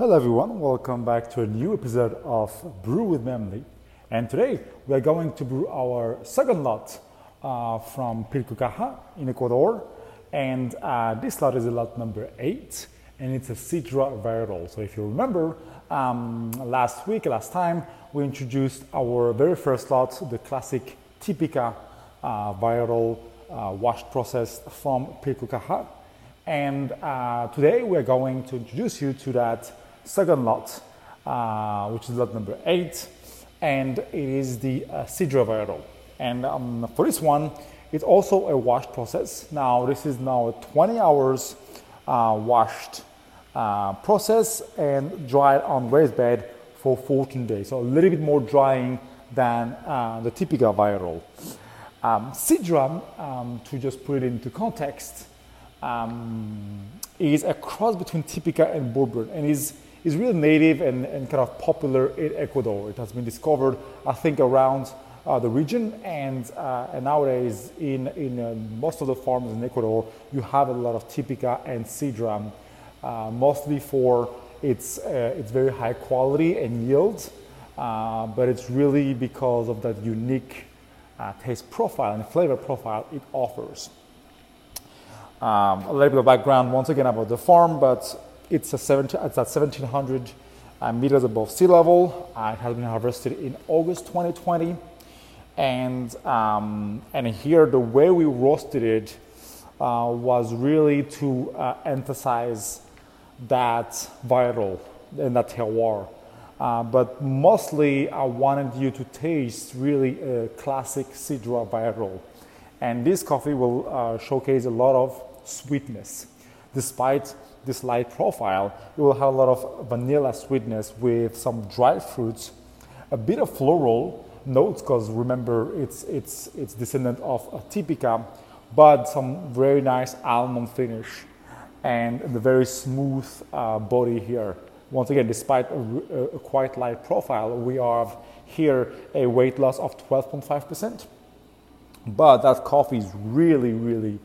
Hello everyone, welcome back to a new episode of Brew with Memli. And today we are going to brew our second lot uh, from Pillcocaja in Ecuador. And uh, this lot is a lot number eight, and it's a Sidra varietal. So if you remember, um, last week, last time, we introduced our very first lot, the classic Typica uh, varietal uh, wash process from Pillcocaja. And uh, today we are going to introduce you to that second lot, uh, which is lot number eight, and it is the uh, Sidra varietal. And um, for this one, it's also a wash process. Now this is now a 20 hours uh, washed uh, process and dried on raised bed for 14 days. So a little bit more drying than uh, the typical viral. Um, Sidra, um, to just put it into context, um, is a cross between Typica and Bourbon and is, is really native and, and kind of popular in Ecuador. It has been discovered, I think, around uh, the region and, uh, and nowadays in, in uh, most of the farms in Ecuador, you have a lot of Typica and Sidra, uh, mostly for its, uh, its very high quality and yield, uh, but it's really because of that unique taste profile and flavor profile it offers. Um, a little bit of background once again about the farm, but it's, a 70, it's at 1700 uh, meters above sea level. Uh, it has been harvested in August 2020. And, um, and here, the way we roasted it uh, was really to emphasize that varietal and that terroir. Uh, but mostly, I wanted you to taste really a classic Sidra Viral. And this coffee will uh, showcase a lot of sweetness. Despite this light profile, you will have a lot of vanilla sweetness with some dried fruits, a bit of floral notes, because remember it's, it's, it's descendant of a typica, but some very nice almond finish and the very smooth uh, body here. Once again, despite a, a, quite light profile, we have here a weight loss of 12.5%. But that coffee is really, really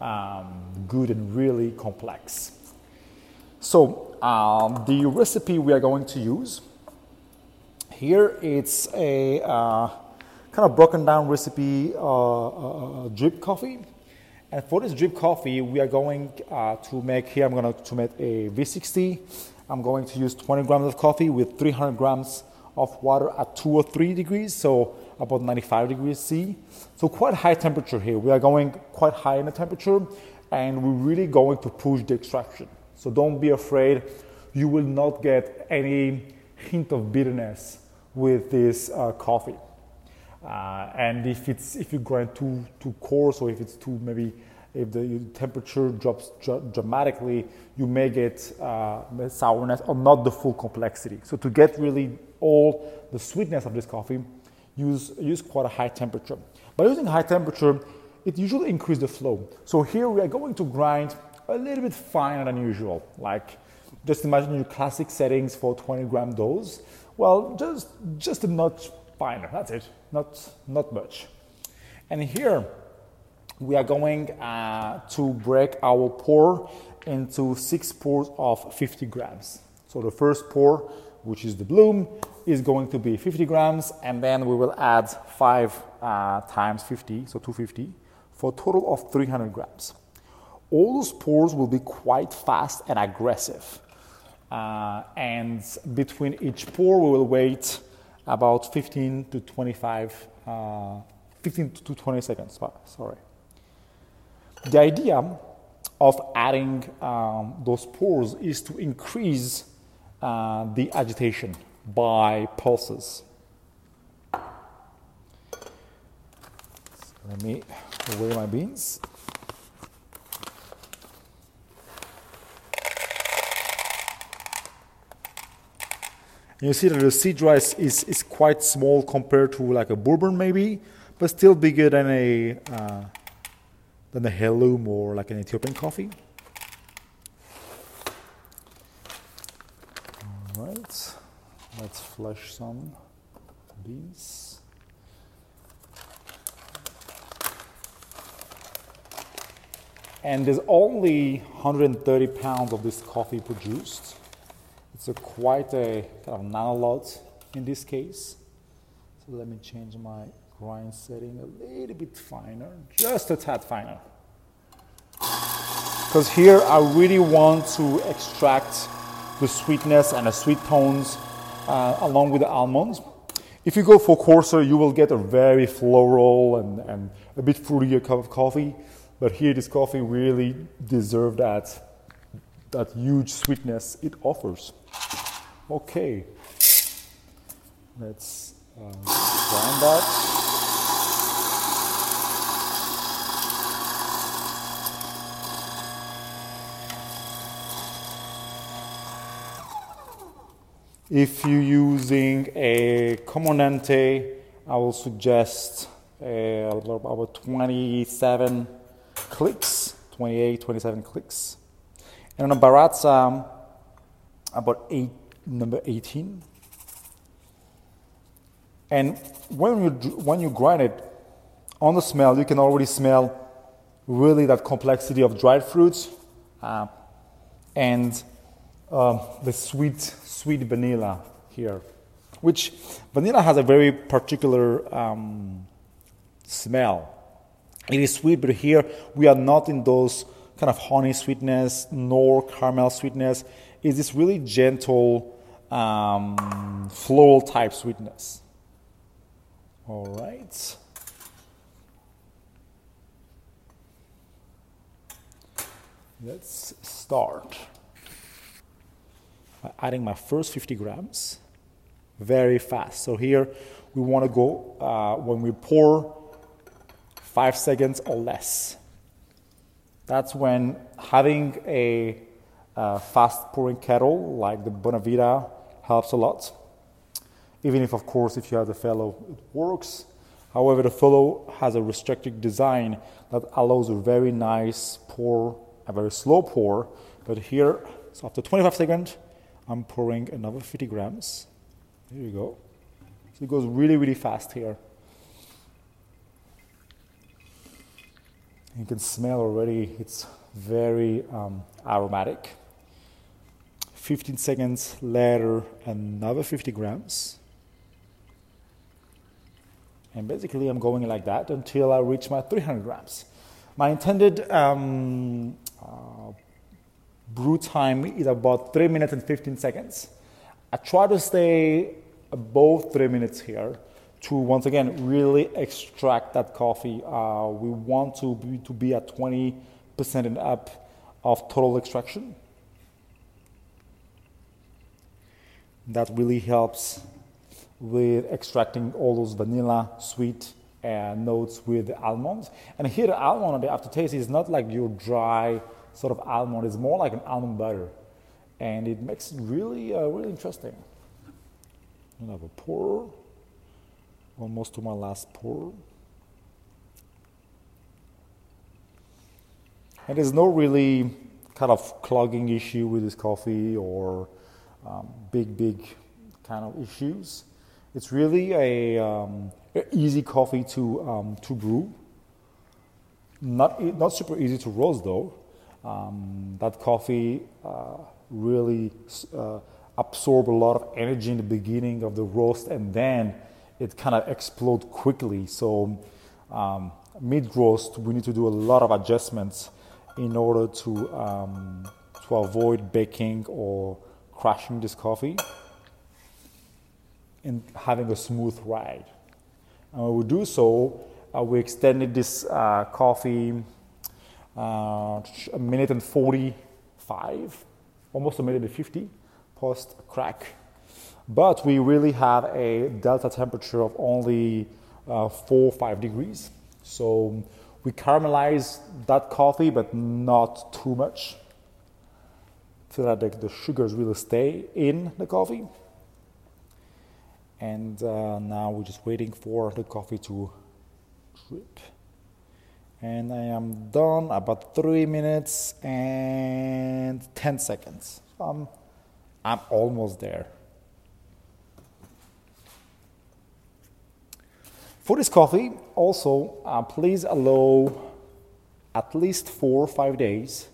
um, good and really complex. So um, the recipe we are going to use here it's a uh, kind of broken down recipe uh, uh, drip coffee. And for this drip coffee, we are going uh, to make here. I'm going to make a V60. I'm going to use 20 grams of coffee with 300 grams of water at two or three degrees. So about 95 degrees C. So quite high temperature here. We are going quite high in the temperature and we're really going to push the extraction. So don't be afraid. You will not get any hint of bitterness with this uh, coffee. Uh, and if it's if you grind too too coarse or if it's too maybe if the temperature drops dr- dramatically, you may get uh, sourness or not the full complexity. So to get really all the sweetness of this coffee, use, use quite a high temperature. By using high temperature, it usually increases the flow. So here we are going to grind a little bit finer than usual. Like just imagine your classic settings for 20 gram dose. Well, just, just a notch finer, that's it, not, not much. And here we are going uh, to break our pour into six pours of 50 grams. So the first pour, which is the bloom, is going to be 50 grams, and then we will add 5 uh, times 50, so 250, for a total of 300 grams. All those pores will be quite fast and aggressive. Uh, and between each pour, we will wait about 15 to 25, uh, 15 to 20 seconds. Sorry. The idea of adding um, those pores is to increase uh, the agitation by pulses. So let me weigh my beans. You see that the Sidra is, is quite small compared to like a bourbon maybe, but still bigger than a uh, than a heirloom or like an Ethiopian coffee. All right. Let's flush some beans. And there's only 130 pounds of this coffee produced. It's a quite a kind of nano lot in this case. So let me change my grind setting a little bit finer, just a tad finer. Because here I really want to extract the sweetness and the sweet tones uh, along with the almonds. If you go for coarser, you will get a very floral and, and a bit fruitier cup of coffee. But here, this coffee really deserves that, that huge sweetness it offers. Okay, let's uh, grind that. If you're using a Comandante, I will suggest uh, about 27 clicks, 28, 27 clicks. And on a Baratza, about eight, number 18. And when you, when you grind it, on the smell, you can already smell really that complexity of dried fruits uh, and um, the sweet, sweet vanilla here, which vanilla has a very particular um, smell. It is sweet, but here we are not in those kind of honey sweetness nor caramel sweetness. Is this really gentle, um, floral type sweetness. All right. Let's start by adding my first 50 grams very fast. So here we want to go uh, when we pour five seconds or less. That's when having a uh, fast pouring kettle like the Bonavita helps a lot. Even if, of course, if you have the fellow, it works. However, the fellow has a restricted design that allows a very nice pour, a very slow pour. But here, so after 25 seconds, I'm pouring another 50 grams. Here you go. So it goes really, really fast here. You can smell already, it's very um, aromatic. 15 seconds later, another 50 grams. And basically, I'm going like that until I reach my 300 grams. My intended um, uh, brew time is about 3 minutes and 15 seconds. I try to stay above 3 minutes here to once again really extract that coffee. Uh, we want to be, to be at 20% and up of total extraction. That really helps with extracting all those vanilla sweet uh, notes with almonds. And here the almond on the aftertaste is not like your dry sort of almond. It's more like an almond butter, and it makes it really, uh, really interesting. I have a pour, almost to my last pour. And there's no really kind of clogging issue with this coffee or um, big, big kind of issues. It's really a um, easy coffee to um, to brew. Not not super easy to roast though. Um, that coffee uh, really uh, absorb a lot of energy in the beginning of the roast, and then it kind of explode quickly. So um, mid roast, we need to do a lot of adjustments in order to um, to avoid baking or crashing this coffee and having a smooth ride. And when we do so, uh, we extended this uh, coffee uh, a minute and 45, almost a minute and 50 post crack. But we really have a delta temperature of only uh, 4 or 5 degrees. So we caramelize that coffee, but not too much so that the, the sugars really stay in the coffee. And uh, now we're just waiting for the coffee to drip and I am done about three minutes and 10 seconds. I'm, I'm almost there. For this coffee, also, uh, please allow at least four or five days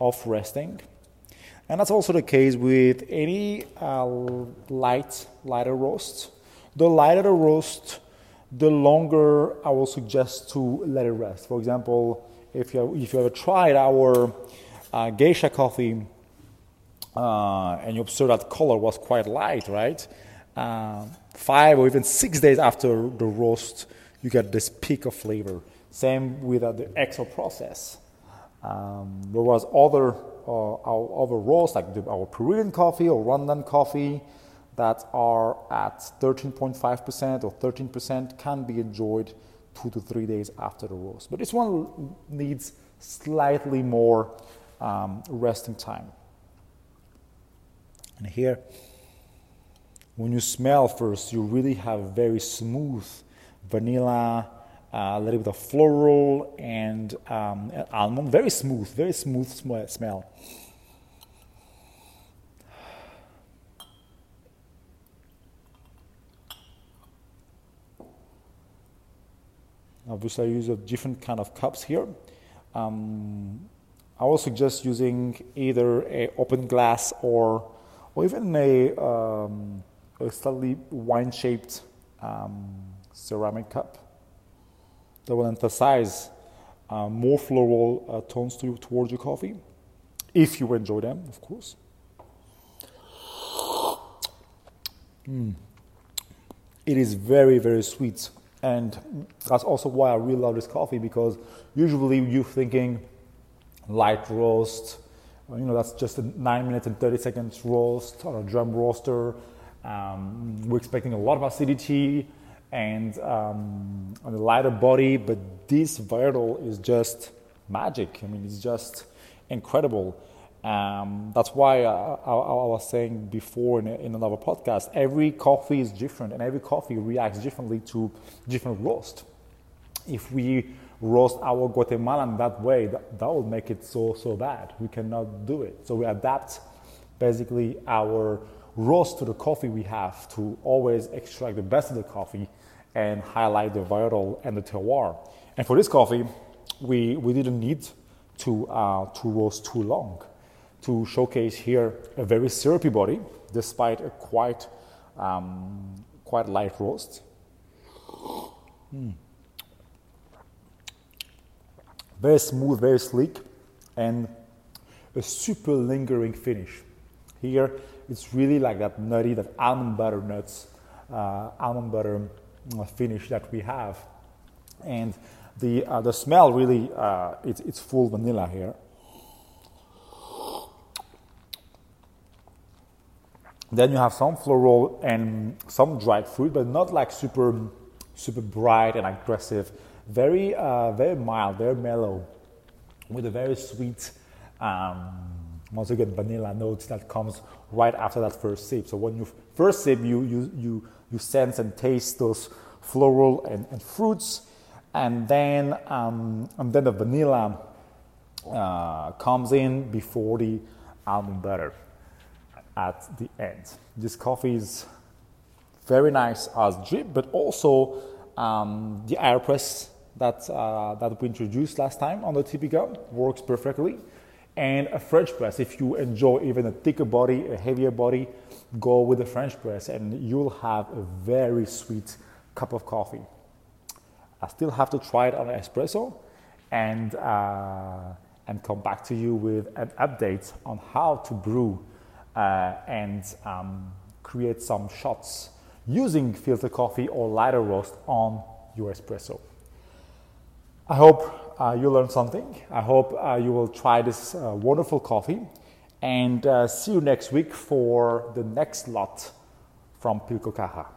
of resting. And that's also the case with any uh, light, lighter roast. The lighter the roast, the longer I will suggest to let it rest. For example, if you, if you ever tried our uh, geisha coffee uh, and you observe that color was quite light, right? Uh, five or even six days after the roast, you get this peak of flavor. Same with uh, the XO process. Um, there was other uh, our other roasts like the, our Peruvian coffee or Rwandan coffee that are at 13.5% or 13% can be enjoyed two to three days after the roast. But this one needs slightly more um, resting time. And here, when you smell first, you really have very smooth vanilla, uh, a little bit of floral, and um, almond. Very smooth, very smooth smell. Obviously, I use a different kind of cups here. Um, I will suggest using either a open glass or, or even a, um, a slightly wine-shaped um, ceramic cup that will emphasize uh, more floral uh, tones to, towards your coffee, if you enjoy them, of course. Mm. It is very, very sweet. And that's also why I really love this coffee because usually you're thinking light roast, you know, that's just a 9 minutes and 30 seconds roast on a drum roaster. Um, we're expecting a lot of acidity and um, a lighter body, but this varietal is just magic. I mean, it's just incredible. Um, that's why I, I, I, was saying before in, in, another podcast, every coffee is different and every coffee reacts differently to different roast. If we roast our Guatemalan that way, that, that will make it so, so bad. We cannot do it. So we adapt basically our roast to the coffee we have to always extract the best of the coffee and highlight the varietal and the terroir. And for this coffee, we, we didn't need to, uh, to roast too long to showcase here a very syrupy body despite a quite, um, quite light roast. Mm. Very smooth, very sleek, and a super lingering finish. Here, it's really like that nutty, that almond butter nuts, uh, almond butter uh, finish that we have. And the, uh, the smell really, uh, it's, it's full vanilla here. Then you have some floral and some dried fruit, but not like super, super bright and aggressive. Very, uh, very mild, very mellow, with a very sweet, um, once again, vanilla notes that comes right after that first sip. So when you first sip, you you you you sense and taste those floral and, and fruits, and then um, and then the vanilla uh, comes in before the almond butter at the end. This coffee is very nice as drip, but also um, the AeroPress that, uh, that we introduced last time on the Typica works perfectly. And a French press, if you enjoy even a thicker body, a heavier body, go with the French press and you'll have a very sweet cup of coffee. I still have to try it on an espresso and, uh, and come back to you with an update on how to brew uh, and um, create some shots using filter coffee or lighter roast on your espresso. I hope you learned something. I hope uh, you will try this uh, wonderful coffee and uh, see you next week for the next lot from Caja.